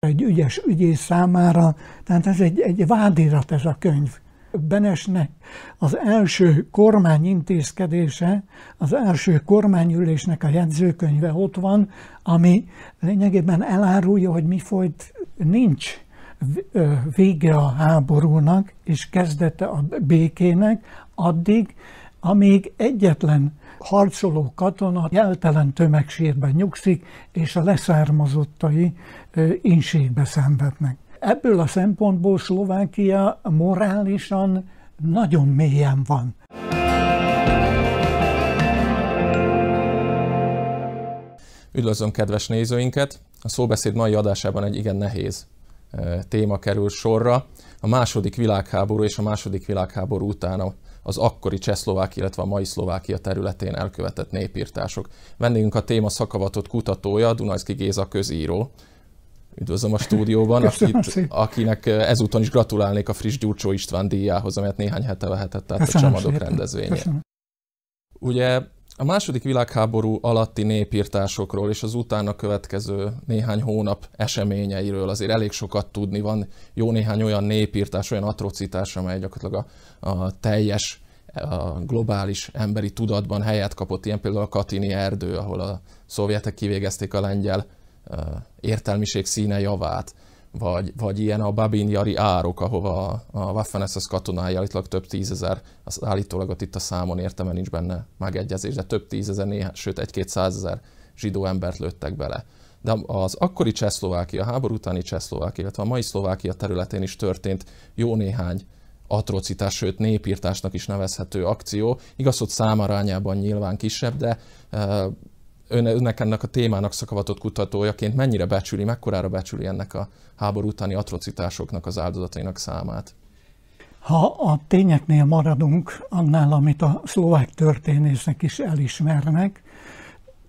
egy ügyes ügyész számára, tehát ez egy, egy vádirat ez a könyv. Benesnek az első kormányintézkedése, az első kormányülésnek a jegyzőkönyve ott van, ami lényegében elárulja, hogy mi folyt, nincs vége a háborúnak, és kezdete a békének, addig, amíg egyetlen harcoló katona jeltelen tömegsírben nyugszik, és a leszármazottai inségbe szenvednek. Ebből a szempontból Szlovákia morálisan nagyon mélyen van. Üdvözlöm kedves nézőinket! A szóbeszéd mai adásában egy igen nehéz téma kerül sorra. A második világháború és a második világháború után az akkori Csehszlovákia, illetve a mai Szlovákia területén elkövetett népírtások. Vendégünk a téma szakavatott kutatója, Dunajszki Géza közíró. Üdvözlöm a stúdióban, akit, akinek ezúton is gratulálnék a friss Gyurcsó István díjához, amelyet néhány hete vehetett át a Csamadok rendezvényén. Ugye a második világháború alatti népírtásokról és az utána következő néhány hónap eseményeiről azért elég sokat tudni. Van jó néhány olyan népírtás, olyan atrocitás, amely gyakorlatilag a, a teljes a globális emberi tudatban helyet kapott, ilyen például a Katini erdő, ahol a szovjetek kivégezték a lengyel értelmiség színe javát vagy, vagy ilyen a Babin Jari árok, ahova a Waffen SS katonái állítólag több tízezer, az állítólag ott itt a számon értem, mert nincs benne megegyezés, de több tízezer, néha, sőt egy-két százezer zsidó embert lőttek bele. De az akkori Csehszlovákia, háború utáni Csehszlovákia, illetve a mai Szlovákia területén is történt jó néhány atrocitás, sőt népírtásnak is nevezhető akció. Igaz, hogy számarányában nyilván kisebb, de ön, önnek ennek a témának szakavatott kutatójaként mennyire becsüli, mekkorára becsüli ennek a háború utáni atrocitásoknak az áldozatainak számát? Ha a tényeknél maradunk, annál, amit a szlovák történészek is elismernek,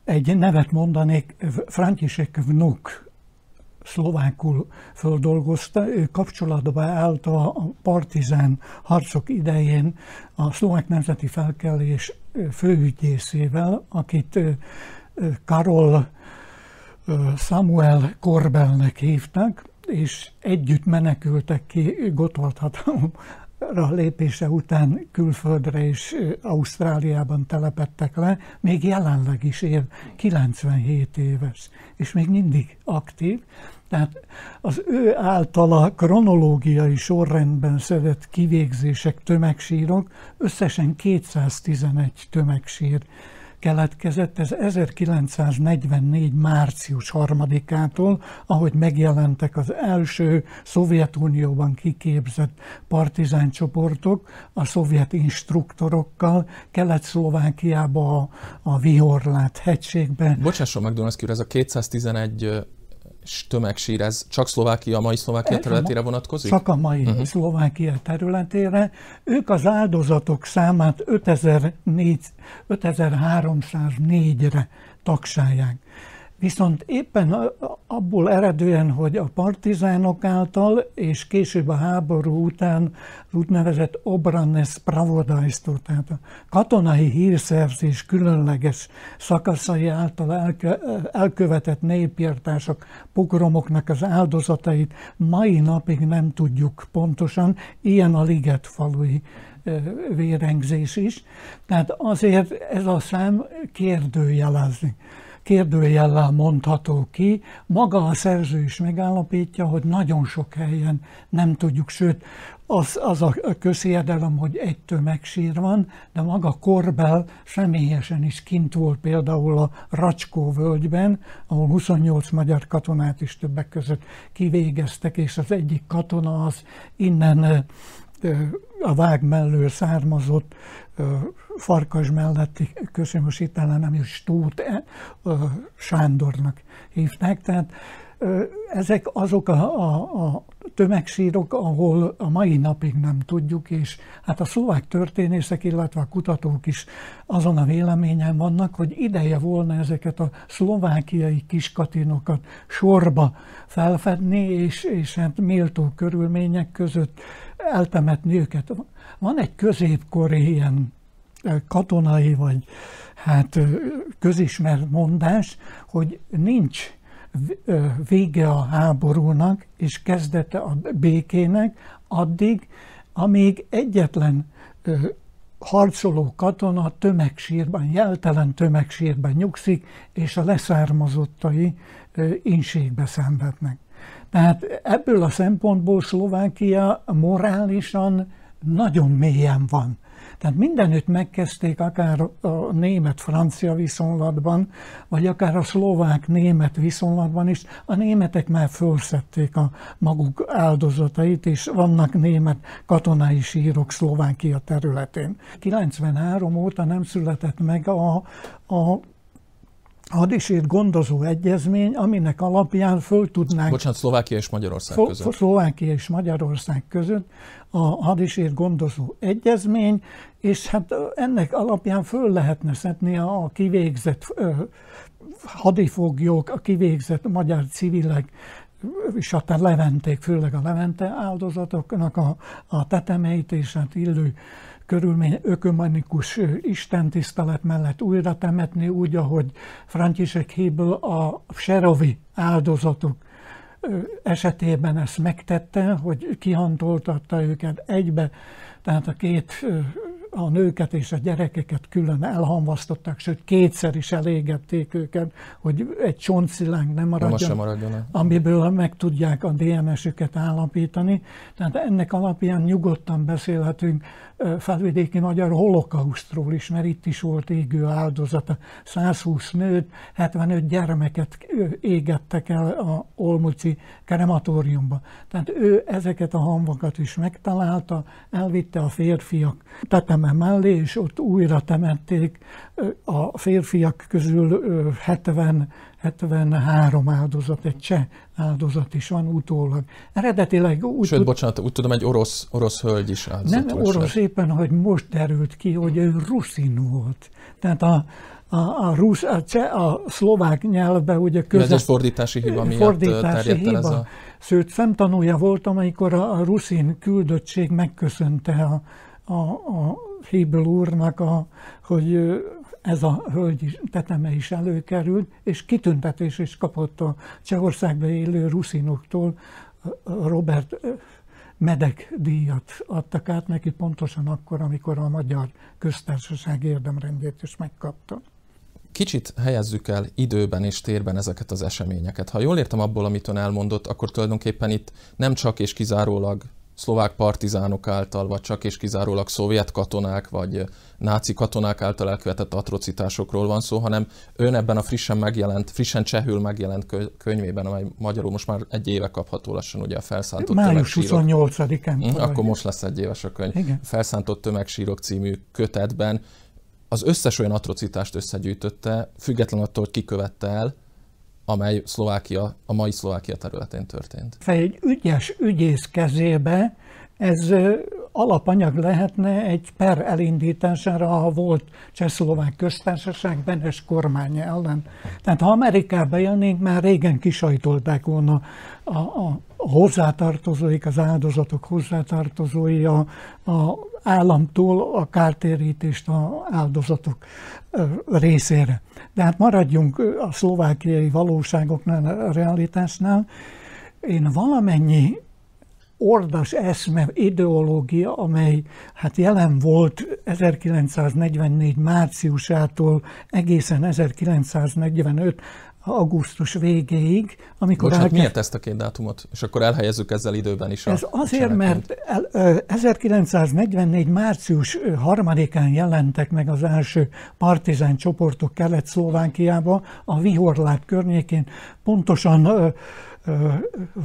egy nevet mondanék, František Vnuk szlovákul földolgozta, ő kapcsolatba állt a partizán harcok idején a szlovák nemzeti felkelés főügyészével, akit Karol Samuel Korbelnek hívtak, és együtt menekültek ki Gotwald hatalomra lépése után külföldre és Ausztráliában telepettek le, még jelenleg is él, 97 éves, és még mindig aktív. Tehát az ő általa kronológiai sorrendben szedett kivégzések, tömegsírok, összesen 211 tömegsír keletkezett, ez 1944. március 3-ától, ahogy megjelentek az első Szovjetunióban kiképzett partizán csoportok, a szovjet instruktorokkal, Kelet-Szlovákiába, a, a Vihorlát hegységbe. Bocsásson meg, Donaszki ez a 211 tömegsír, ez csak Szlovákia, a mai Szlovákia e, területére vonatkozik? Csak a mai uh-huh. Szlovákia területére. Ők az áldozatok számát 5304-re tagsálják. Viszont éppen abból eredően, hogy a partizánok által, és később a háború után úgynevezett obranes pravodajstó, tehát a katonai hírszerzés különleges szakaszai által elkövetett népírtások, pogromoknak az áldozatait mai napig nem tudjuk pontosan, ilyen a Liget falui vérengzés is. Tehát azért ez a szám kérdőjelezni kérdőjellel mondható ki. Maga a szerző is megállapítja, hogy nagyon sok helyen nem tudjuk, sőt, az, az a közhiedelem, hogy egy tömegsír van, de maga Korbel személyesen is kint volt például a Racskó völgyben, ahol 28 magyar katonát is többek között kivégeztek, és az egyik katona az innen a vág mellől származott Farkas melletti közömösítelen, nem is Tóth Sándornak hívták. Tehát ezek azok a, a, a tömegsírok, ahol a mai napig nem tudjuk, és hát a szlovák történészek, illetve a kutatók is azon a véleményen vannak, hogy ideje volna ezeket a szlovákiai kiskatinokat sorba felfedni, és, és hát méltó körülmények között eltemetni őket. Van egy középkori ilyen katonai vagy hát közismert mondás, hogy nincs vége a háborúnak és kezdete a békének, addig, amíg egyetlen harcoló katona tömegsírban, jeltelen tömegsírban nyugszik, és a leszármazottai inségbe szenvednek. Tehát ebből a szempontból Szlovákia morálisan nagyon mélyen van. Tehát mindenütt megkezdték, akár a német-francia viszonylatban, vagy akár a szlovák-német viszonylatban is, a németek már felszették a maguk áldozatait, és vannak német katonai sírok Szlovákia területén. 93 óta nem született meg a, a hadisét gondozó egyezmény, aminek alapján föl tudnánk... Bocsánat, Szlovákia és Magyarország között. Szlovákia és Magyarország között a hadisét gondozó egyezmény, és hát ennek alapján föl lehetne szedni a kivégzett hadifoglyok, a kivégzett magyar civilek, és a leventék, főleg a levente áldozatoknak a, a tetemeit, és hát illő körülmény ökumenikus istentisztelet mellett újra temetni, úgy, ahogy Franciszek Héből a serovi áldozatok esetében ezt megtette, hogy kihantoltatta őket egybe, tehát a két a nőket és a gyerekeket külön elhamvasztották, sőt kétszer is elégették őket, hogy egy csontszilány nem maradjon, maradjon amiből meg tudják a DNS-üket állapítani. Tehát ennek alapján nyugodtan beszélhetünk felvidéki magyar holokausztról is, mert itt is volt égő áldozata. 120 nőt, 75 gyermeket égettek el a Olmuci krematóriumba. Tehát ő ezeket a hamvakat is megtalálta, elvitte a férfiak teteme mellé, és ott újra temették a férfiak közül 70 73 áldozat, egy cseh áldozat is van utólag. Eredetileg úgy... Sőt, tud... bocsánat, úgy tudom, egy orosz, orosz hölgy is áldozat Nem orosz se. éppen, hogy most derült ki, hogy ő ruszin volt. Tehát a, a, a, rusz, a, cseh, a szlovák nyelvbe ugye közel... Ez fordítási hiba miatt fordítási hiba. ez a... Sőt, szemtanúja voltam, amikor a, a ruszin küldöttség megköszönte a, a, a Hibel úrnak, a, hogy ez a hölgy teteme is előkerült, és kitüntetés is kapott a Csehországban élő ruszinoktól, Robert Medek díjat adtak át neki pontosan akkor, amikor a Magyar Köztársaság érdemrendjét is megkapta. Kicsit helyezzük el időben és térben ezeket az eseményeket. Ha jól értem abból, amit ön elmondott, akkor tulajdonképpen itt nem csak és kizárólag szlovák partizánok által, vagy csak és kizárólag szovjet katonák, vagy náci katonák által elkövetett atrocitásokról van szó, hanem ön ebben a frissen megjelent, frissen csehül megjelent könyvében, amely magyarul most már egy éve kapható lassan, ugye a felszántott Május 28-án. Hm, akkor most lesz egy éves a könyv. Igen. Felszántott tömegsírok című kötetben az összes olyan atrocitást összegyűjtötte, független attól, hogy ki követte el, amely Szlovákia, a mai Szlovákia területén történt. Egy ügyes ügyész kezébe ez alapanyag lehetne egy per elindítására, ha volt Csehszlovák köztársaság Benes kormány ellen. Tehát ha Amerikába élnénk, már régen kisajtolták volna a, a, a hozzátartozóik, az áldozatok hozzátartozói a, a államtól a kártérítést a áldozatok részére. De hát maradjunk a szlovákiai valóságoknál, a realitásnál. Én valamennyi ordas eszme, ideológia, amely hát jelen volt 1944 márciusától egészen 1945 augusztus végéig, amikor... Bocsánat, elkezd... miért ezt a két dátumot? És akkor elhelyezzük ezzel időben is Ez a azért, mert 1944 március 3-án jelentek meg az első partizán csoportok Kelet-Szlovákiába, a Vihorlát környékén, pontosan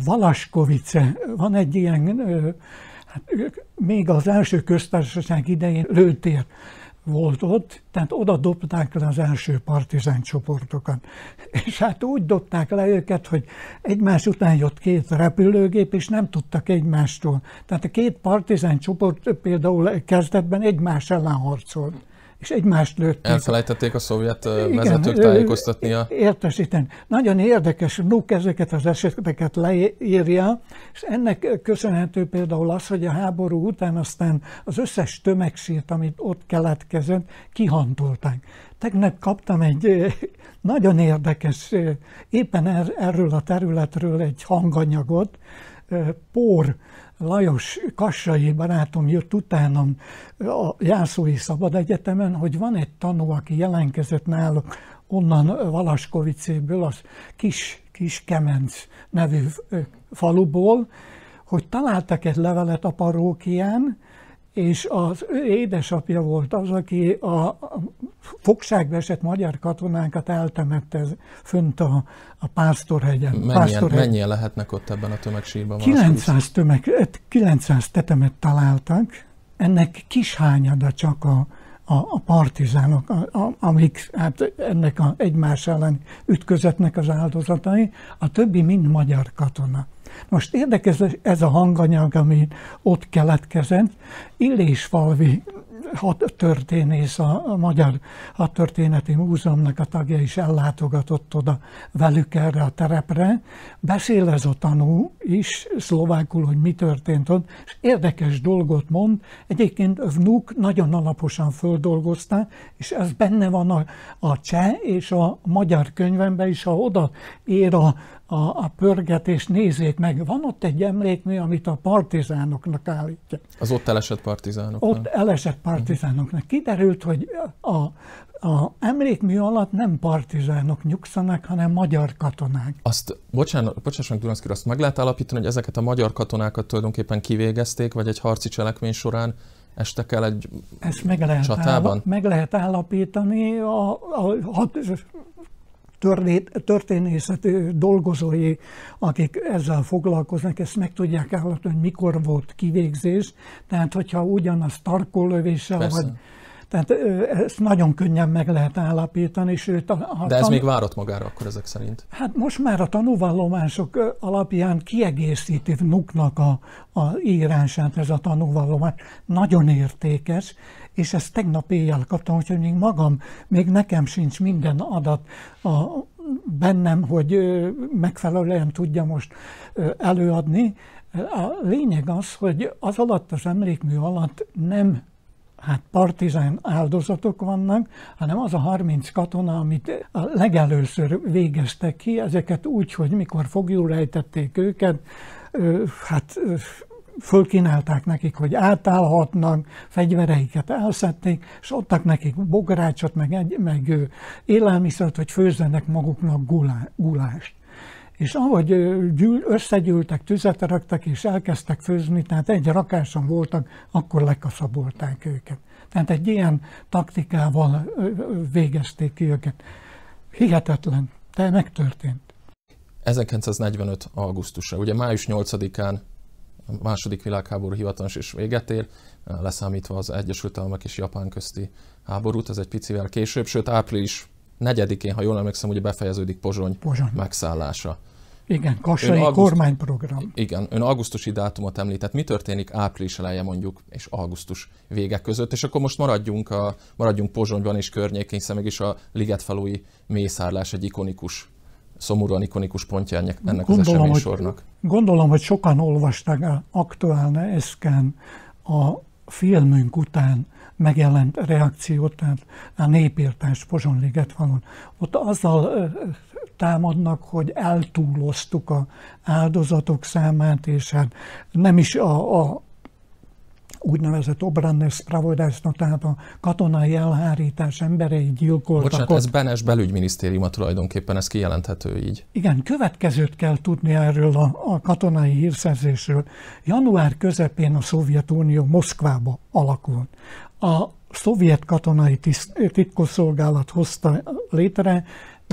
Valaskovice, van egy ilyen, hát még az első köztársaság idején lőtér volt ott, tehát oda dobták le az első partizán csoportokat. És hát úgy dobták le őket, hogy egymás után jött két repülőgép, és nem tudtak egymástól. Tehát a két partizán csoport például kezdetben egymás ellen harcolt és egymást lőtték. Elfelejtették a szovjet Igen, vezetők tájékoztatni a... Értesíteni. Nagyon érdekes, Nuk ezeket az eseteket leírja, És ennek köszönhető például az, hogy a háború után aztán az összes tömegsírt, amit ott keletkezett, kihantolták. Tegnap kaptam egy nagyon érdekes, éppen er-, erről a területről egy hanganyagot, Pór Lajos Kassai barátom jött utánam a Jászói Szabad Egyetemen, hogy van egy tanú, aki jelentkezett náluk onnan Valaskovicéből, az kis, kis Kemenc nevű faluból, hogy találtak egy levelet a parókián, és az ő édesapja volt az, aki a fogságba esett magyar katonánkat eltemette fönt a, a Pásztorhegyen. Mennyien, Pásztorhegyen. mennyien lehetnek ott ebben a tömegsírban? 900, tömeg, 900 tetemet találtak, ennek kis hányada csak a, a, a partizánok, a, a, amik hát ennek a egymás ellen ütközetnek az áldozatai, a többi mind magyar katona. Most érdekes ez a hanganyag, ami ott keletkezett. Illésfalvi hat történész, a, a Magyar Hadtörténeti Múzeumnak a tagja is ellátogatott oda velük erre a terepre. Beszél ez a tanú is szlovákul, hogy mi történt ott, és érdekes dolgot mond. Egyébként Vnuk nagyon alaposan földolgozta, és ez benne van a, a cseh és a magyar könyvemben is, ha oda ér a, a, a pörgetés, nézzék meg, van ott egy emlékmű, amit a partizánoknak állítja. Az ott elesett partizánoknak? Ott elesett partizánoknak. Kiderült, hogy a, a emlékmű alatt nem partizánok nyugszanak, hanem magyar katonák. Azt, bocsánat, bocsánat, Duranszkir, azt meg lehet állapítani, hogy ezeket a magyar katonákat tulajdonképpen kivégezték, vagy egy harci cselekmény során estek el egy Ezt meg lehet csatában? Áll, meg lehet állapítani. A, a, a, történészet dolgozói, akik ezzel foglalkoznak, ezt meg tudják állapítani, hogy mikor volt kivégzés. Tehát, hogyha ugyanaz tarkólövéssel, vagy tehát ezt nagyon könnyen meg lehet állapítani. Sőt, a, a De ez tan... még várat magára akkor ezek szerint? Hát most már a tanúvallomások alapján kiegészíti Nuknak a, a írását ez a tanúvallomás. Nagyon értékes, és ezt tegnap éjjel kaptam, hogy még magam, még nekem sincs minden adat a, bennem, hogy megfelelően tudja most előadni. A lényeg az, hogy az alatt az emlékmű alatt nem hát partizán áldozatok vannak, hanem az a 30 katona, amit a legelőször végeztek ki, ezeket úgy, hogy mikor fogjul rejtették őket, hát fölkínálták nekik, hogy átállhatnak, fegyvereiket elszedték, és adtak nekik bogarácsot, meg, egy, meg élelmiszert, hogy főzzenek maguknak gulá, gulást. És ahogy gyűl, összegyűltek, tüzet raktak, és elkezdtek főzni, tehát egy rakáson voltak, akkor lekaszabolták őket. Tehát egy ilyen taktikával végezték ki őket. Hihetetlen, de megtörtént. 1945. augusztusa. Ugye május 8-án a második világháború hivatalos és véget ér, leszámítva az Egyesült Államok és Japán közti háborút, ez egy picivel később, sőt április 4-én, ha jól emlékszem, ugye befejeződik Pozsony, Pozsony. megszállása. Igen, Kassai auguszt... kormányprogram. Igen, ön augusztusi dátumot említett. Mi történik április eleje mondjuk és augusztus vége között? És akkor most maradjunk, a, maradjunk Pozsonyban és környékén, hiszen meg is a Ligetfalui mészárlás egy ikonikus szomorúan ikonikus pontja ennek, ennek gondolom, az eseménysornak. Hogy, gondolom, hogy sokan olvasták a Aktuálne Eszken a filmünk után megjelent reakciót, tehát a népírtás Pozsonliget van. Ott azzal támadnak, hogy eltúloztuk a áldozatok számát, és hát nem is a, a úgynevezett obranne spravodajstvo, tehát a katonai elhárítás emberei gyilkoltak. Bocsánat, ez Benes belügyminisztériuma tulajdonképpen, ez kijelenthető így. Igen, következőt kell tudni erről a, a katonai hírszerzésről. Január közepén a Szovjetunió Moszkvába alakult. A szovjet katonai titkosszolgálat hozta létre,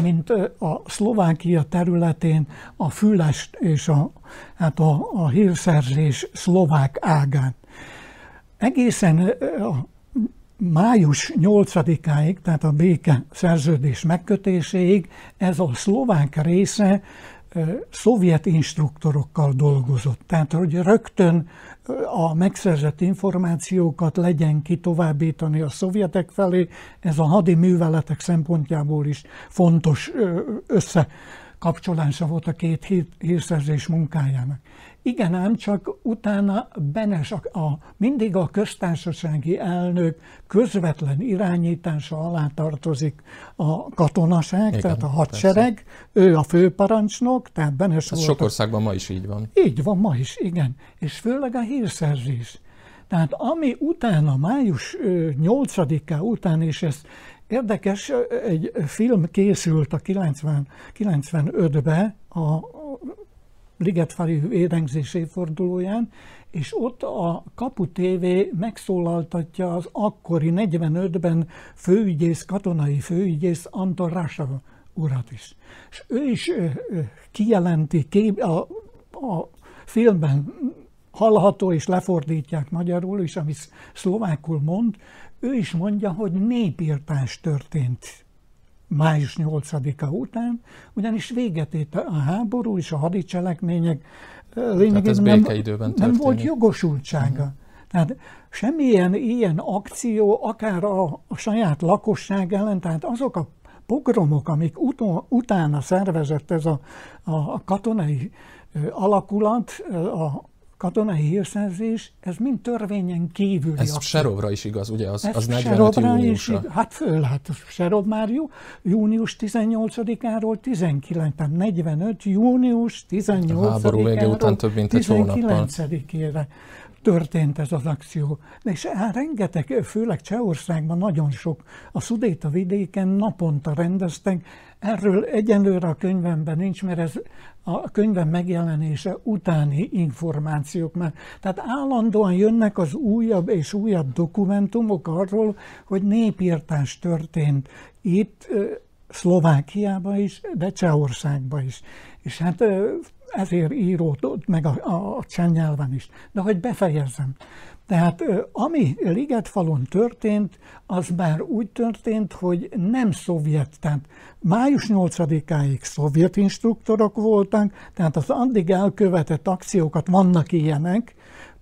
mint a Szlovákia területén a füles és a, hát a, a hírszerzés szlovák ágán. Egészen a május 8-áig, tehát a béke szerződés megkötéséig ez a szlovák része szovjet instruktorokkal dolgozott. Tehát, hogy rögtön a megszerzett információkat legyen ki továbbítani a szovjetek felé, ez a hadi műveletek szempontjából is fontos össze kapcsolása volt a két hír, hírszerzés munkájának. Igen, ám csak utána Benes, a, a, mindig a köztársasági elnök közvetlen irányítása alá tartozik a katonaság, Igen, tehát a hadsereg, persze. ő a főparancsnok, tehát Benes Ez volt. sok országban ma is így van. Így van, ma is, igen. És főleg a hírszerzés. Tehát ami utána, május 8-á után, és ez érdekes, egy film készült a 90, 95-ben a Ligetfali érengzés évfordulóján, és ott a Kapu TV megszólaltatja az akkori 45-ben főügyész, katonai főügyész Anton Rasa urat is. És ő is kijelenti, kép, a, a filmben hallható és lefordítják magyarul is, amit szlovákul mond, ő is mondja, hogy népírtás történt május 8-a után, ugyanis véget ért a háború és a hadicselekmények lényegében nem, nem volt jogosultsága. Uh-huh. Tehát semmilyen ilyen akció, akár a, a saját lakosság ellen, tehát azok a pogromok, amik utó, utána szervezett ez a, a katonai alakulat, a, katonai hírszerzés, ez mind törvényen kívül. Ez aktív. Serovra is igaz, ugye? Az, ez az 45 is igaz. hát föl, hát Serov már jú, június 18-áról 19, tehát 45. június 18-áról 19-ére történt ez az akció. És hát rengeteg, főleg Csehországban nagyon sok, a Szudéta vidéken naponta rendeztek, Erről egyenlőre a könyvemben nincs, mert ez a könyvem megjelenése utáni információk már. Tehát állandóan jönnek az újabb és újabb dokumentumok arról, hogy népírtás történt itt, Szlovákiában is, de Csehországban is. És hát ezért íródott, meg a, a, a cseh nyelven is. De hogy befejezzem. Tehát ami Ligetfalon történt, az már úgy történt, hogy nem szovjet, tehát május 8-áig szovjet instruktorok voltak, tehát az addig elkövetett akciókat, vannak ilyenek,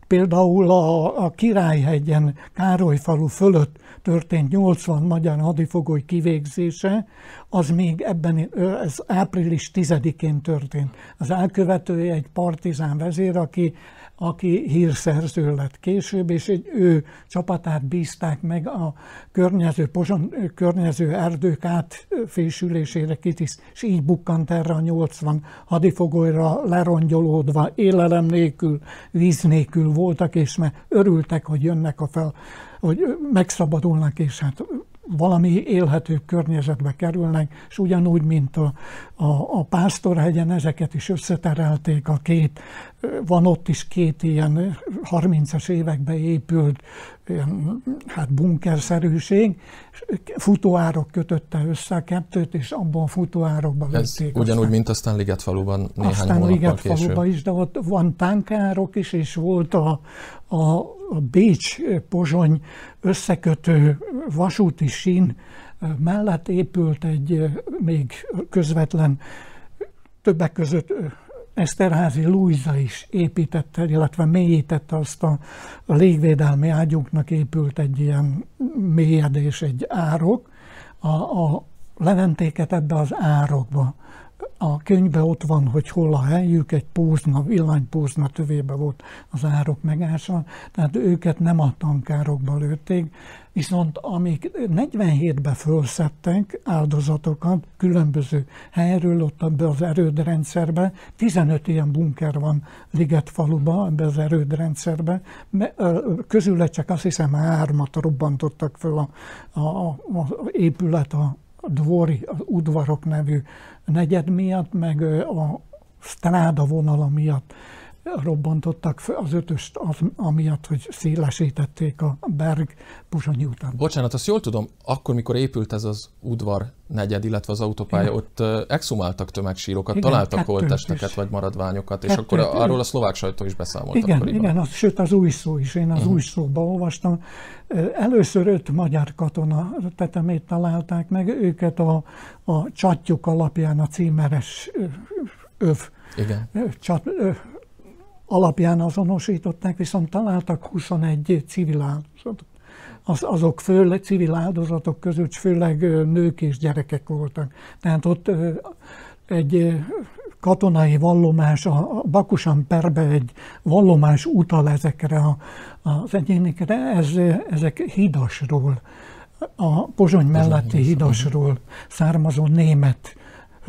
például a, a Királyhegyen, Károlyfalu fölött történt 80 magyar hadifogoly kivégzése, az még ebben, ez április 10-én történt. Az elkövetője egy partizán vezér, aki aki hírszerző lett később, és egy ő csapatát bízták meg a környező, pozson, környező erdők átfésülésére kitiszt, és így bukkant erre a 80 hadifogolyra lerongyolódva, élelem nélkül, víz nélkül voltak, és mert örültek, hogy jönnek a fel, hogy megszabadulnak, és hát valami élhető környezetbe kerülnek, és ugyanúgy, mint a, a, a Pásztorhegyen, ezeket is összeterelték a két, van ott is két ilyen 30-as években épült ilyen, hát bunkerszerűség, futóárok kötötte össze a kettőt, és abban a futóárokba Ez vették. ugyanúgy, aztán, mint aztán Ligetfaluban néhány Aztán Ligetfaluban is, de ott van tánkárok is, és volt a, a Bécs-Pozsony összekötő vasúti sín mellett épült egy még közvetlen, többek között Eszterházi Luisa is építette, illetve mélyítette azt a légvédelmi ágyunknak épült egy ilyen mélyedés, egy árok. A, a leventéket ebbe az árokba a könyvben ott van, hogy hol a helyük, egy pózna, villanypózna tövébe volt az árok megása, tehát őket nem a tankárokba lőtték, viszont amik 47-ben fölszedtek áldozatokat különböző helyről, ott ebbe az erődrendszerbe, 15 ilyen bunker van Liget faluba, ebbe az erődrendszerbe, közül csak azt hiszem hármat robbantottak föl a, a, a, a épület, a dvori, az udvarok nevű negyed miatt, meg a stráda vonala miatt robbantottak az ötöst az, amiatt, hogy szélesítették a Berg Pozsonyi után. Bocsánat, azt jól tudom, akkor, mikor épült ez az udvar negyed, illetve az autópálya, Igen. ott exhumáltak tömegsírokat, Igen, találtak holtesteket vagy maradványokat, és kettőt, akkor arról a szlovák sajtó is beszámolt Igen, akkoriban. igen az, sőt az új szó is, én az uh-huh. új szóban olvastam. Először öt magyar katona tetemét találták meg, őket a, a csatjuk alapján a címeres öv Igen. Csat, öv, alapján azonosították, viszont találtak 21 civil áldozatot. Az, azok főleg civil áldozatok között főleg nők és gyerekek voltak. Tehát ott egy katonai vallomás, a Bakusan perbe egy vallomás utal ezekre a, az egyénikre, ez, ezek hidasról, a Pozsony melletti hidasról származó német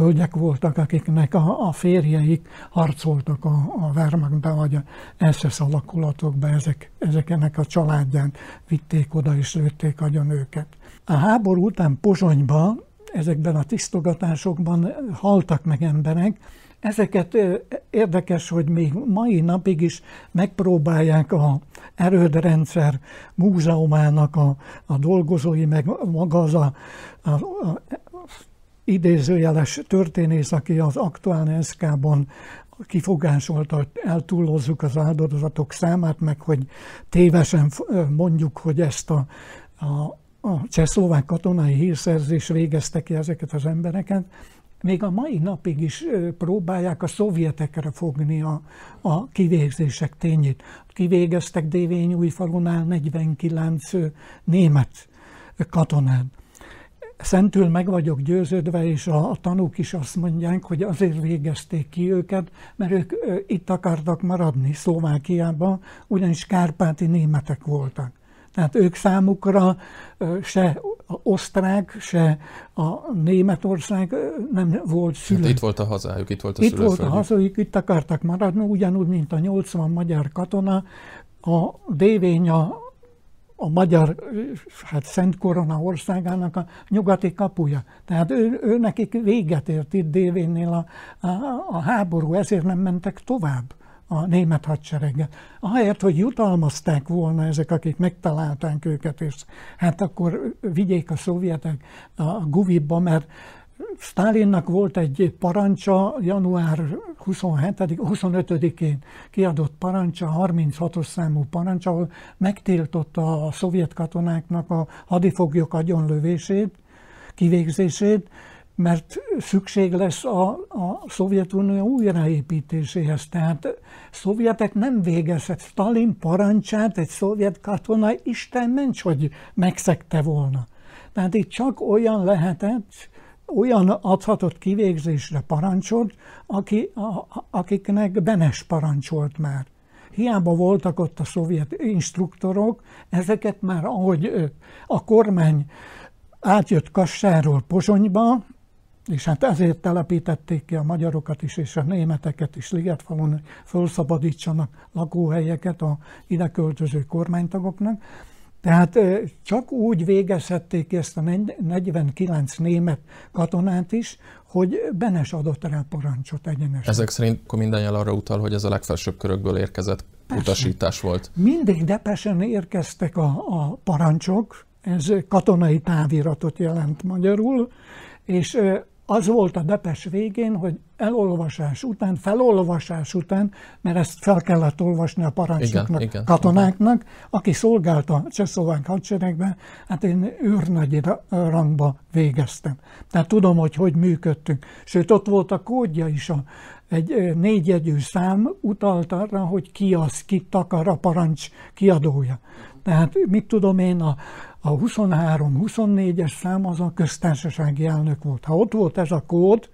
hölgyek voltak, akiknek a, a férjeik harcoltak a, a Wehrmachtbe vagy a SS alakulatokba, ezek, ezeknek a családján vitték oda és lőtték agyon őket. A háború után Pozsonyba ezekben a tisztogatásokban haltak meg emberek, Ezeket érdekes, hogy még mai napig is megpróbálják a erődrendszer múzeumának a, a dolgozói, meg maga az a, a, a idézőjeles történész, aki az aktuál SK-ban kifogásolta, hogy eltúlozzuk az áldozatok számát, meg hogy tévesen mondjuk, hogy ezt a, a, a csehszlovák katonai hírszerzés végezte ki ezeket az embereket. Még a mai napig is próbálják a szovjetekre fogni a, a kivégzések tényét. Kivégeztek Dévény újfalunál 49 német katonát. Szentül meg vagyok győződve, és a, a tanúk is azt mondják, hogy azért végezték ki őket, mert ők ö, itt akartak maradni Szlovákiában, ugyanis kárpáti németek voltak. Tehát ők számukra ö, se a osztrák, se a Németország nem volt szülő. Hát itt volt a hazájuk, itt volt a Itt volt a hazájuk, itt akartak maradni, ugyanúgy, mint a 80 magyar katona, a Dévénya a magyar hát Szent Korona országának a nyugati kapuja. Tehát ő, ő nekik véget ért itt Dévénnél a, a, a háború, ezért nem mentek tovább a német hadsereggel. Ahelyett, hogy jutalmazták volna ezek, akik megtalálták őket, és hát akkor vigyék a szovjetek a Guvibba, mert Stálinnak volt egy parancsa január 27 25-én kiadott parancsa, 36-os számú parancsa, ahol megtiltotta a szovjet katonáknak a hadifoglyok agyonlövését, kivégzését, mert szükség lesz a, a Szovjetunió újraépítéséhez. Tehát szovjetek nem végezhet. Stalin parancsát egy szovjet katona Isten ments, hogy megszegte volna. Tehát itt csak olyan lehetett, olyan adhatott kivégzésre parancsot, aki, a, akiknek Benes parancsolt már. Hiába voltak ott a szovjet instruktorok, ezeket már ahogy a kormány átjött Kassáról Pozsonyba, és hát ezért telepítették ki a magyarokat is, és a németeket is Ligetfalon, felszabadítsanak lakóhelyeket a ide költöző kormánytagoknak. Tehát csak úgy végezhették ezt a 49 német katonát is, hogy Benes adott rá parancsot egyenesen. Ezek szerint akkor minden arra utal, hogy ez a legfelsőbb körökből érkezett Persze. utasítás volt. Mindig depesen érkeztek a, a parancsok, ez katonai táviratot jelent magyarul, és az volt a depes végén, hogy elolvasás után, felolvasás után, mert ezt fel kellett olvasni a parancsnoknak, igen, katonáknak, igen. aki szolgált a csehszlovák hadseregben, hát én őrnagy rangba végeztem. Tehát tudom, hogy hogy működtünk. Sőt, ott volt a kódja is, a, egy négyjegyű szám utalt arra, hogy ki az, kit akar a parancs kiadója. Tehát mit tudom én, a, a 23-24-es szám az a köztársasági elnök volt. Ha ott volt ez a kód,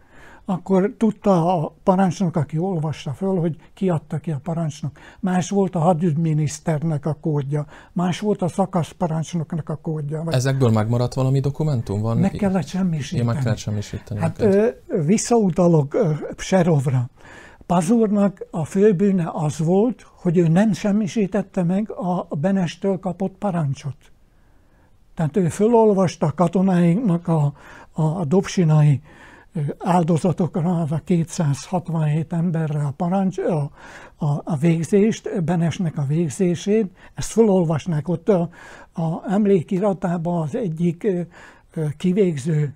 akkor tudta a parancsnok, aki olvassa föl, hogy kiadta ki a parancsnok. Más volt a hadügyminiszternek a kódja, más volt a szakaszparancsnoknak a kódja. Vagy... Ezekből megmaradt valami dokumentum? Van? Meg kellett semmisíteni. Ja, meg kellett semmisíteni. Hát ö, visszautalok Pserovra. Pazurnak a főbűne az volt, hogy ő nem semmisítette meg a Benestől kapott parancsot. Tehát ő fölolvasta katonáinknak a, a dobsinai áldozatokra, az a 267 emberre a parancs, a, a, a végzést, Benesnek a végzését, ezt fölolvasnák ott a, a emlékiratában az egyik kivégző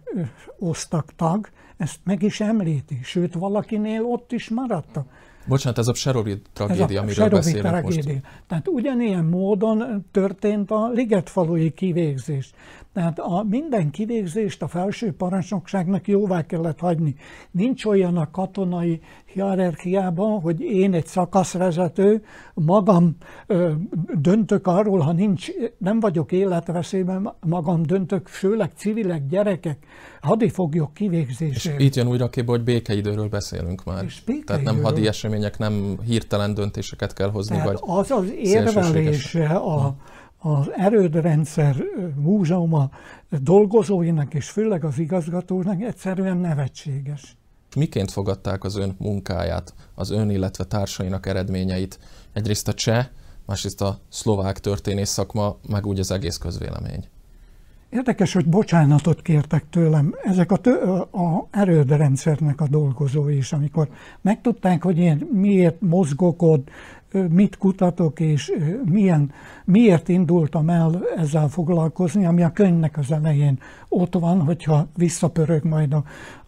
osztag tag, ezt meg is említi, sőt valakinél ott is maradtak. Bocsánat, ez a Serovi tragédia, ez a amiről Serovi beszélünk tragédia. most. Tehát ugyanilyen módon történt a ligetfalui kivégzés. Tehát a minden kivégzést a felső parancsnokságnak jóvá kellett hagyni. Nincs olyan a katonai hierarchiában, hogy én egy szakaszvezető, magam ö, döntök arról, ha nincs, nem vagyok életveszélyben, magam döntök, főleg civilek, gyerekek, hadifoglyok kivégzésére. És itt jön újra képbe, hogy békeidőről beszélünk már. És Tehát nem hadi események, nem hirtelen döntéseket kell hozni, Tehát vagy az az érvelése a, az erődrendszer múzeuma dolgozóinak és főleg az igazgatónak egyszerűen nevetséges. Miként fogadták az ön munkáját, az ön, illetve társainak eredményeit? Egyrészt a cseh, másrészt a szlovák történész szakma, meg úgy az egész közvélemény. Érdekes, hogy bocsánatot kértek tőlem ezek a, tő, a erődrendszernek a dolgozói is, amikor megtudták, hogy én miért mozgok ott, mit kutatok, és milyen, miért indultam el ezzel foglalkozni, ami a könyvnek az elején ott van, hogyha visszapörög majd a,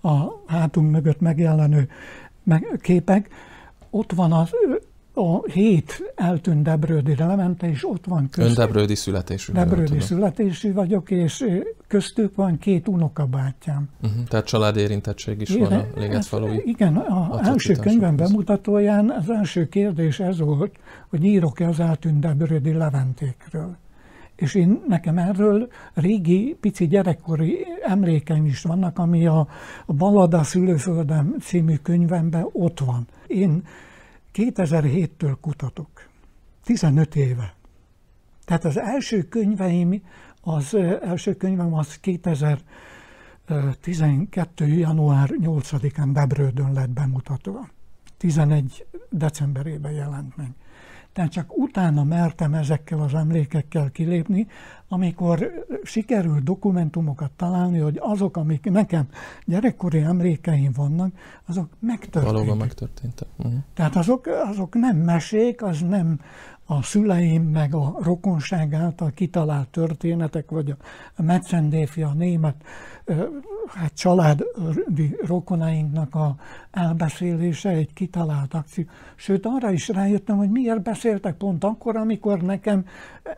a hátunk mögött megjelenő képek. Ott van az a hét eltűnt Debrődi Levente, és ott van köztük. Ön Debrődi születésű. Debrődi születésű vagyok, és köztük van két unokabátyám. Uh-huh, tehát családérintettség is Ére, van a Ligetfalui Igen, az első könyvem bemutatóján az első kérdés ez volt, hogy írok-e az eltűnt Debrődi Leventékről. És én nekem erről régi, pici gyerekkori emlékeim is vannak, ami a, a Balada szülőföldem című könyvemben ott van. Én 2007-től kutatok. 15 éve. Tehát az első könyveim, az első könyvem az 2012. január 8-án Bebrődön lett bemutatva. 11 decemberében jelent meg. Tehát csak utána mertem ezekkel az emlékekkel kilépni, amikor sikerült dokumentumokat találni, hogy azok, amik nekem gyerekkori emlékeim vannak, azok megtörténtek. Valóban megtörténtek. Uh-huh. Tehát azok, azok nem mesék, az nem a szüleim meg a rokonság által kitalált történetek, vagy a Metzendéfi, a német hát családi rokonainknak a elbeszélése, egy kitalált akció. Sőt, arra is rájöttem, hogy miért beszéltek pont akkor, amikor nekem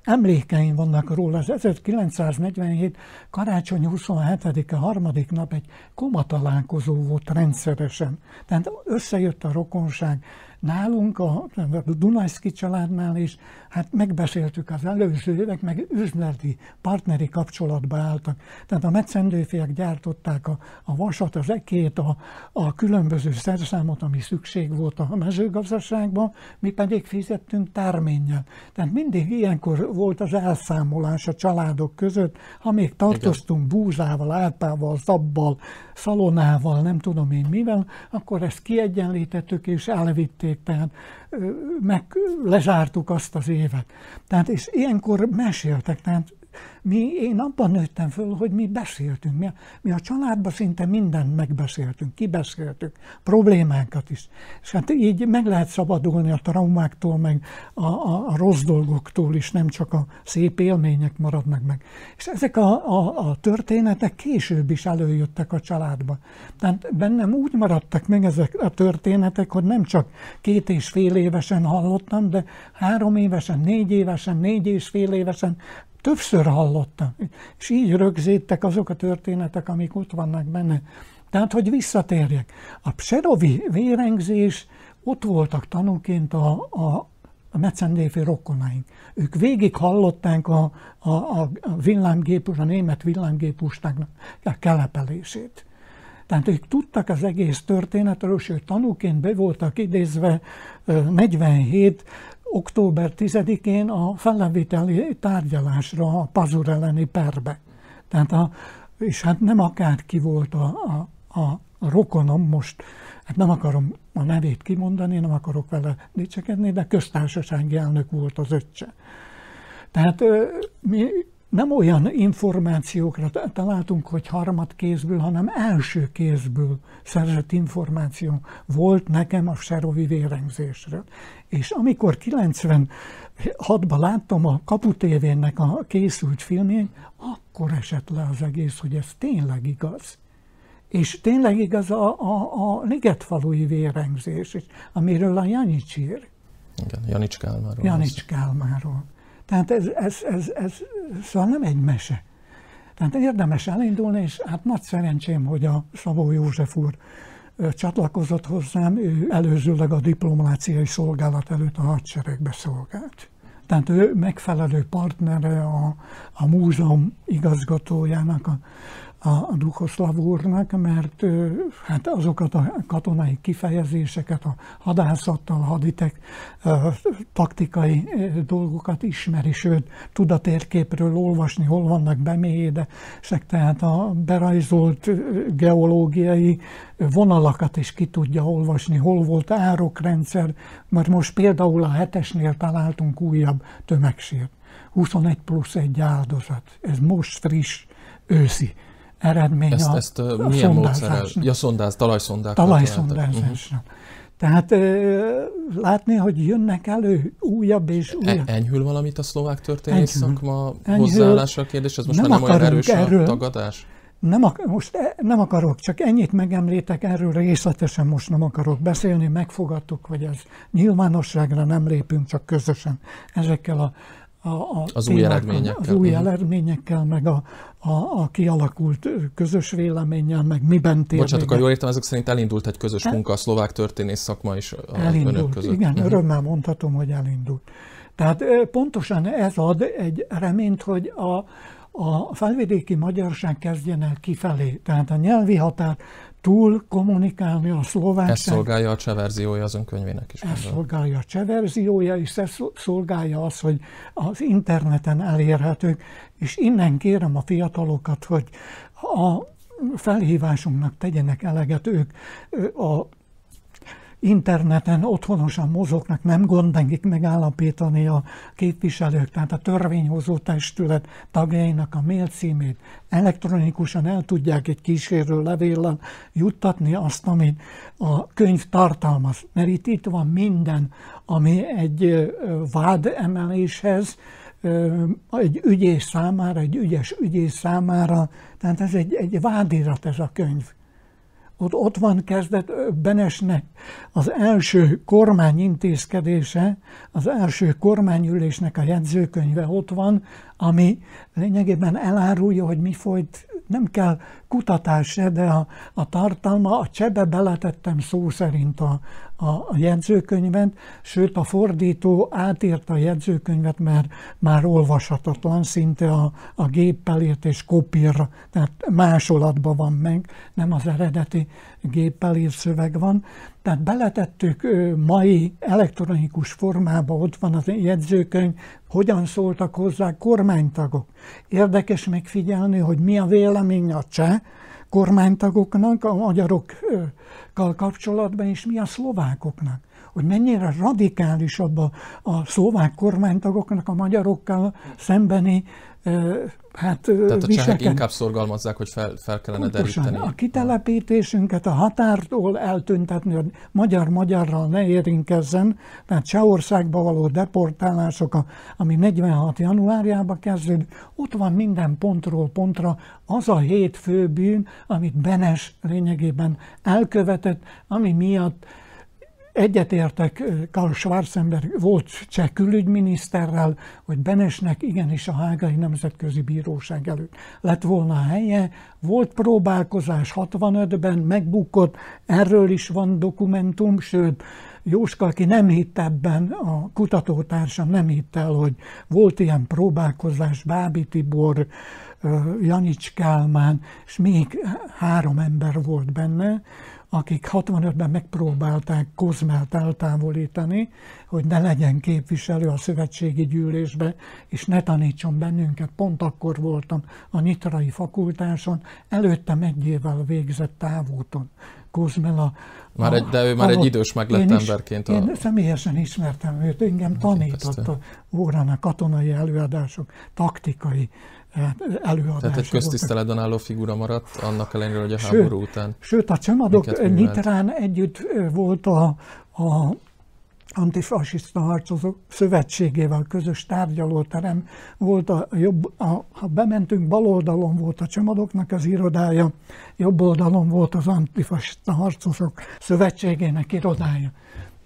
emlékeim vannak róla. Ez 1947. karácsony 27-e, harmadik nap egy komatalálkozó volt rendszeresen. Tehát összejött a rokonság, Nálunk a, a Dunajszki családnál is, hát megbeszéltük az előző évek, meg üzleti, partneri kapcsolatba álltak. Tehát a metszendőfiek gyártották a, a vasat, az ekét, a, a különböző szerszámot, ami szükség volt a mezőgazdaságban, mi pedig fizettünk tárménnyel. Tehát mindig ilyenkor volt az elszámolás a családok között, ha még tartoztunk búzával, álpával, szabbal, szalonával, nem tudom én mivel, akkor ezt kiegyenlítettük és elvitték, tehát meg lezártuk azt az évet. Tehát és ilyenkor meséltek, tehát mi, én abban nőttem föl, hogy mi beszéltünk. Mi mi a családban szinte mindent megbeszéltünk, kibeszéltük, problémánkat is. És hát így meg lehet szabadulni a traumáktól, meg a, a, a rossz dolgoktól is, nem csak a szép élmények maradnak meg. És ezek a, a, a történetek később is előjöttek a családba. Tehát bennem úgy maradtak meg ezek a történetek, hogy nem csak két és fél évesen hallottam, de három évesen, négy évesen, négy és fél évesen Többször hallottam, és így rögzítek azok a történetek, amik ott vannak benne. Tehát, hogy visszatérjek. A Pserovi vérengzés, ott voltak tanúként a, a, a Metzendéfi rokonaink. Ők végig hallották a, a, a villámgépus, a német villámgépustáknak a kelepelését. Tehát ők tudtak az egész történetről, sőt tanúként be voltak idézve 47 október 10-én a felleviteli tárgyalásra a Pazur elleni perbe. Tehát a, és hát nem akárki volt a, a, a rokonom most, hát nem akarom a nevét kimondani, nem akarok vele dicsekedni, de köztársasági elnök volt az öccse. Tehát mi nem olyan információkra találtunk, hogy harmad kézből, hanem első kézből szerzett információ volt nekem a Serovi vérengzésről. És amikor 96-ban láttam a kaputévének a készült filmjét, akkor esett le az egész, hogy ez tényleg igaz. És tényleg igaz a, a, a Ligetfalui vérengzés amiről a Janics ír. Igen, Janics Kálmáról. Janics Kálmáról. Tehát ez, ez, ez, ez, szóval nem egy mese. Tehát érdemes elindulni, és hát nagy szerencsém, hogy a Szabó József úr csatlakozott hozzám, ő előzőleg a diplomáciai szolgálat előtt a hadseregbe szolgált. Tehát ő megfelelő partnere a, a múzeum igazgatójának, a a Duhoszlav úrnak, mert hát azokat a katonai kifejezéseket, a hadászattal, haditek taktikai dolgokat ismeri, sőt, tud a térképről olvasni, hol vannak bemélyedesek, tehát a berajzolt geológiai vonalakat is ki tudja olvasni, hol volt árokrendszer, mert most például a hetesnél találtunk újabb tömegsírt. 21 plusz egy áldozat. Ez most friss, őszi eredmény ezt, a, ezt a milyen módszerrel? Ja, szondáz, talajszondák. Talajszondázásra. Uh-huh. Tehát ö, látni, hogy jönnek elő újabb és e- újabb. E- enyhül valamit a szlovák történész szakma hozzáállása a kérdés? Ez most nem már nem olyan erős erről, a tagadás? Nem, ak- most e- nem akarok, csak ennyit megemlítek, erről részletesen most nem akarok beszélni, megfogadtuk, hogy ez nyilvánosságra nem lépünk, csak közösen ezekkel a a, a az új eredményekkel. Az új uh-huh. eredményekkel, meg a, a, a kialakult közös véleménnyel, meg miben tér. Bocsánat, akkor jól értem, ezek szerint elindult egy közös munka a szlovák történész szakma is a elindult, önök között. Igen, uh-huh. örömmel mondhatom, hogy elindult. Tehát pontosan ez ad egy reményt, hogy a, a felvidéki magyarság kezdjen el kifelé. Tehát a nyelvi határ túl kommunikálni a szlovákság. Ez szolgálja a cseh verziója az önkönyvének is. Ez szolgálja a cseh verziója, és ez szolgálja az, hogy az interneten elérhetők, és innen kérem a fiatalokat, hogy a felhívásunknak tegyenek eleget ők a interneten otthonosan mozognak, nem gond megállapítani a képviselők, tehát a törvényhozó testület tagjainak a mail címét. Elektronikusan el tudják egy kísérő levéllel juttatni azt, amit a könyv tartalmaz. Mert itt, itt van minden, ami egy vád emeléshez, egy ügyész számára, egy ügyes ügyész számára, tehát ez egy, egy vádirat ez a könyv ott, ott van kezdett Benesnek az első kormányintézkedése, az első kormányülésnek a jegyzőkönyve ott van, ami lényegében elárulja, hogy mi folyt, nem kell kutatás se, de a, a tartalma, a csebe beletettem szó szerint a, a, jegyzőkönyvet, sőt a fordító átírta a jegyzőkönyvet, mert már olvashatatlan, szinte a, a géppel írt és kopírra, tehát másolatban van meg, nem az eredeti géppel írt szöveg van. Tehát beletettük mai elektronikus formába, ott van az jegyzőkönyv, hogyan szóltak hozzá kormánytagok. Érdekes megfigyelni, hogy mi a vélemény a cseh kormánytagoknak, a magyarokkal kapcsolatban, és mi a szlovákoknak. Hogy mennyire radikálisabb a, a szlovák kormánytagoknak a magyarokkal szembeni hát Tehát a csehek inkább szorgalmazzák, hogy fel, fel kellene Pontosan. deríteni. A kitelepítésünket a határtól eltüntetni, hogy magyar-magyarral ne érinkezzen, tehát Csehországba való deportálások, ami 46. januárjában kezdődik, ott van minden pontról pontra az a hét főbűn, amit Benes lényegében elkövetett, ami miatt Egyetértek Karl Schwarzenberg volt cseh külügyminiszterrel, hogy Benesnek igenis a Hágai Nemzetközi Bíróság előtt lett volna helye. Volt próbálkozás 65-ben, megbukott, erről is van dokumentum, sőt, Jóska, aki nem hitt ebben, a kutatótársam nem hitt el, hogy volt ilyen próbálkozás, Bábi Tibor, Janics Kálmán, és még három ember volt benne, akik 65-ben megpróbálták Kozmelt eltávolítani, hogy ne legyen képviselő a szövetségi gyűlésbe, és ne tanítson bennünket. Pont akkor voltam a Nyitrai fakultáson, előttem egy évvel végzett távúton. Kozmel a, már egy, de ő már egy idős meglett én emberként. A... Én személyesen ismertem őt, engem tanított a órán a katonai előadások, taktikai előadása. Tehát egy köztiszteletben álló figura maradt, annak ellenére, hogy a sőt, háború után. Sőt, a csemadok Nyitrán együtt volt a, a antifasiszta harcozók szövetségével közös tárgyalóterem volt a jobb, a, ha bementünk, bal oldalon volt a csomadoknak az irodája, jobb oldalon volt az antifasiszta harcozók szövetségének irodája.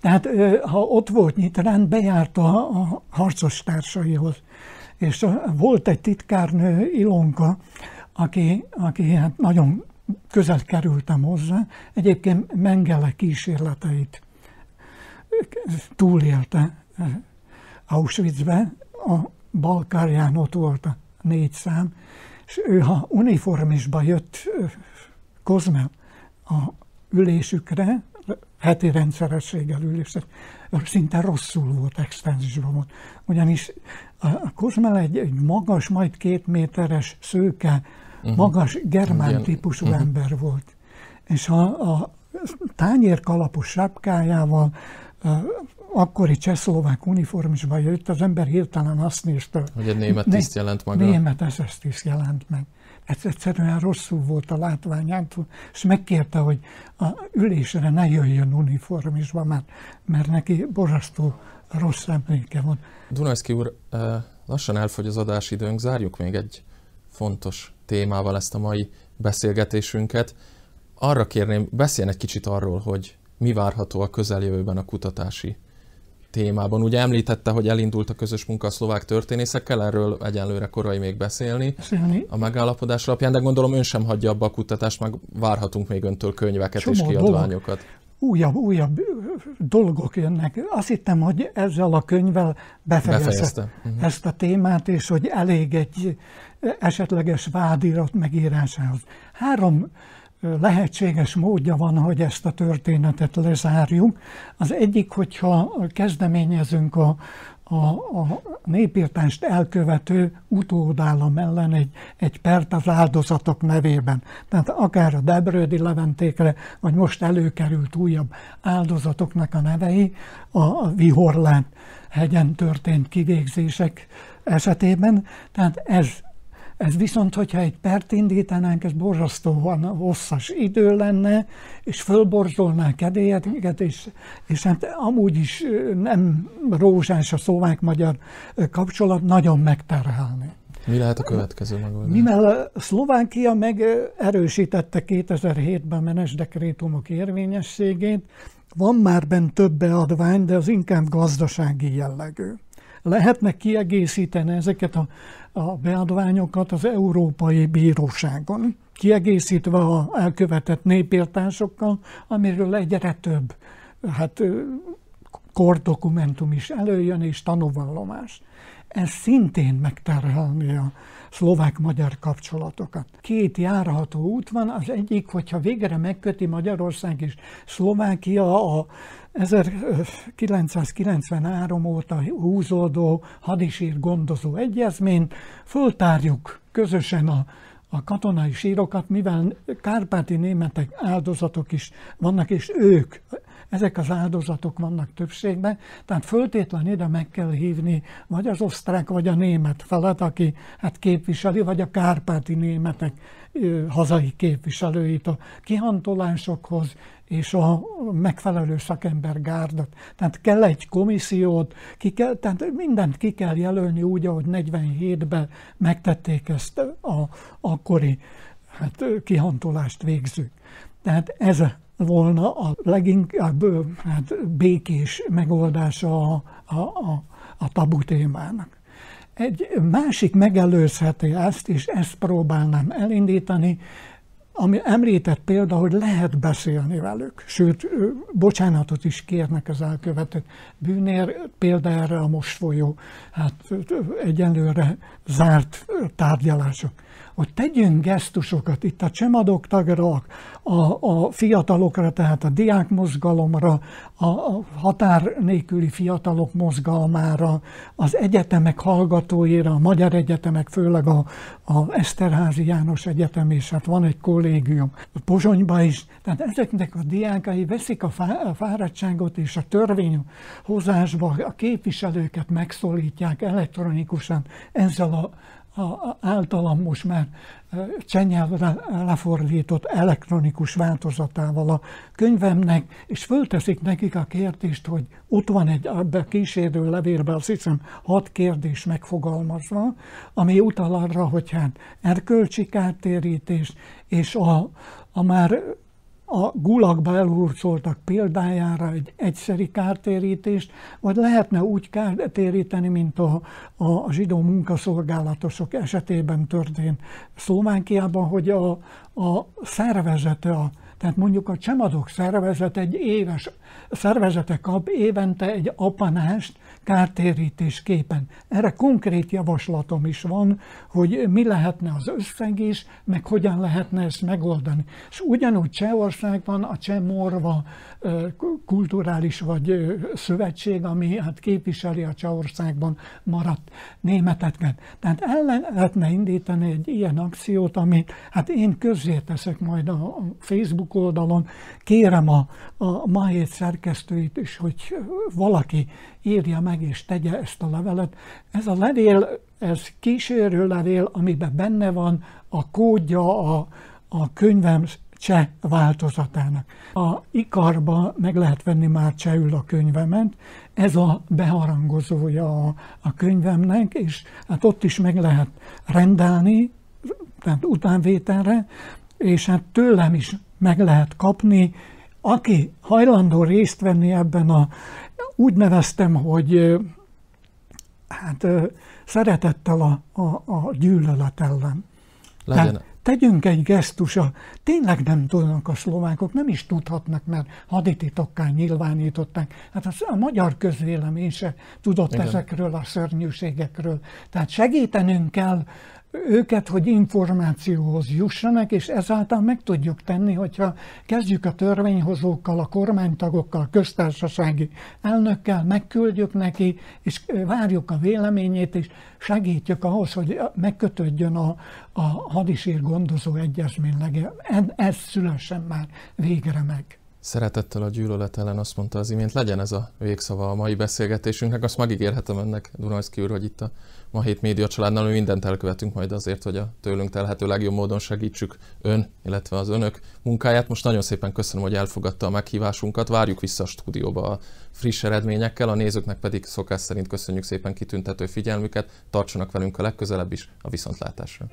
Tehát ha ott volt Nyitrán, bejárt a, a harcos társaihoz. És volt egy titkárnő, Ilonka, aki, aki hát nagyon közel kerültem hozzá. Egyébként Mengele kísérleteit túlélte Auschwitzbe, a Balkárján ott volt a négy szám, és ő, ha uniformisba jött Kozme a ülésükre, heti rendszerességgel ülésre, szinte rosszul volt, extenzisban volt. Ugyanis a Kozmel egy, egy magas, majd két méteres, szőke, uh-huh. magas germán típusú uh-huh. ember volt. És a, a tányérkalapos sapkájával, akkori csehszlovák uniformisban jött, az ember hirtelen azt nézte, hogy egy német tiszt jelent maga. Német SS tiszt jelent meg. Ez egyszerűen rosszul volt a látványától, és megkérte, hogy a ülésre ne jöjjön uniformisba, mert, mert neki borzasztó rossz emléke van. Dunajszki úr, lassan elfogy az adásidőnk, zárjuk még egy fontos témával ezt a mai beszélgetésünket. Arra kérném, beszéljen egy kicsit arról, hogy mi várható a közeljövőben a kutatási témában. Ugye említette, hogy elindult a közös munka a szlovák történészekkel, erről egyenlőre korai még beszélni a megállapodás alapján, de gondolom ön sem hagyja abba a kutatást, meg várhatunk még öntől könyveket Csomó és kiadványokat. Dolog. Újabb, újabb dolgok jönnek. Azt hittem, hogy ezzel a könyvvel befejezte, befejezte. Uh-huh. ezt a témát, és hogy elég egy esetleges vádirat megírásához. Három lehetséges módja van, hogy ezt a történetet lezárjuk. Az egyik, hogyha kezdeményezünk a, a, a népírtást elkövető utódállam ellen egy, egy pert az áldozatok nevében. Tehát akár a Debrődi Leventékre, vagy most előkerült újabb áldozatoknak a nevei, a Vihorlán hegyen történt kivégzések esetében. Tehát ez ez viszont, hogyha egy pert indítanánk, ez borzasztóan hosszas idő lenne, és fölborzolná kedélyeket, és, és hát amúgy is nem rózsás a szlovák-magyar kapcsolat, nagyon megterhelni. Mi lehet a következő megoldás? Mivel Szlovákia meg erősítette 2007-ben menes dekrétumok érvényességét, van már benne több beadvány, de az inkább gazdasági jellegű. Lehetne kiegészíteni ezeket a a beadványokat az Európai Bíróságon, kiegészítve a elkövetett népírtásokkal, amiről egyre több hát, kordokumentum is előjön, és tanúvallomás. Ez szintén megterhelni a szlovák-magyar kapcsolatokat. Két járható út van, az egyik, hogyha végre megköti Magyarország és Szlovákia a 1993 óta húzódó hadisír gondozó egyezményt, föltárjuk közösen a, a katonai sírokat, mivel kárpáti németek áldozatok is vannak, és ők, ezek az áldozatok vannak többségben, tehát föltétlen ide meg kell hívni vagy az osztrák, vagy a német felet, aki hát képviseli, vagy a kárpáti németek hazai képviselőit a kihantolásokhoz, és a megfelelő szakembergárdat. Tehát kell egy komissziót, ki kell, tehát mindent ki kell jelölni úgy, ahogy 47-ben megtették ezt a akkori hát, kihantolást végzők. Tehát ez volna a leginkább hát, békés megoldása a, a, a, a tabu témának. Egy másik megelőzheti ezt, és ezt próbálnám elindítani, ami említett példa, hogy lehet beszélni velük, sőt, bocsánatot is kérnek az elkövetett bűnér, példa erre a most folyó, hát egyenlőre zárt tárgyalások hogy tegyünk gesztusokat itt a csemadoktagra, a, a fiatalokra, tehát a diákmozgalomra, a, a határ nélküli fiatalok mozgalmára, az egyetemek hallgatóira, a magyar egyetemek, főleg a, a Eszterházi János Egyetem, és hát van egy kollégium. Pozsonyba is, tehát ezeknek a diákai veszik a, fá, a fáradtságot és a törvényhozásba a képviselőket megszólítják elektronikusan ezzel a a általam most már csenyelvre lefordított elektronikus változatával a könyvemnek, és fölteszik nekik a kérdést, hogy ott van egy ebbe kísérő levélben, azt hiszem, hat kérdés megfogalmazva, ami utal arra, hogy hát erkölcsi kártérítés, és a, a már a gulagba elhurcoltak példájára egy egyszeri kártérítést, vagy lehetne úgy kártéríteni, mint a, a zsidó munkaszolgálatosok esetében történt Szlovákiában, hogy a, a szervezete, a, tehát mondjuk a csemadok szervezet egy éves szervezete kap évente egy apanást, kártérítésképpen. Erre konkrét javaslatom is van, hogy mi lehetne az összeg meg hogyan lehetne ezt megoldani. És ugyanúgy Csehországban a Cseh Morva kulturális vagy szövetség, ami hát képviseli a Csehországban maradt németeket. Tehát el lehetne indítani egy ilyen akciót, amit hát én közzéteszek majd a Facebook oldalon. Kérem a, a Mahét szerkesztőit is, hogy valaki írja meg és tegye ezt a levelet. Ez a levél, ez kísérő levél, amiben benne van a kódja a, a könyvem cseh változatának. A ikarba meg lehet venni már csehül a könyvemet, ez a beharangozója a, a könyvemnek, és hát ott is meg lehet rendelni, tehát utánvételre, és hát tőlem is meg lehet kapni, aki hajlandó részt venni ebben a úgy neveztem, hogy hát szeretettel a, a, a gyűlölet ellen. Legyen. Tehát tegyünk egy gesztusa. Tényleg nem tudnak a szlovákok, nem is tudhatnak, mert hadititokká nyilvánították. Hát az, a magyar közvélemény se tudott Igen. ezekről a szörnyűségekről. Tehát segítenünk kell őket, hogy információhoz jussanak, és ezáltal meg tudjuk tenni, hogyha kezdjük a törvényhozókkal, a kormánytagokkal, a köztársasági elnökkel, megküldjük neki, és várjuk a véleményét, és segítjük ahhoz, hogy megkötődjön a, a hadisír gondozó egyezmény. Ez szülessen már végre meg. Szeretettel a gyűlölet ellen azt mondta az imént, legyen ez a végszava a mai beszélgetésünknek. Azt megígérhetem önnek, Dunajszki úr, hogy itt a ma hét média családnál mi mindent elkövetünk majd azért, hogy a tőlünk telhető legjobb módon segítsük ön, illetve az önök munkáját. Most nagyon szépen köszönöm, hogy elfogadta a meghívásunkat. Várjuk vissza a stúdióba a friss eredményekkel, a nézőknek pedig szokás szerint köszönjük szépen kitüntető figyelmüket. Tartsanak velünk a legközelebb is a viszontlátásra.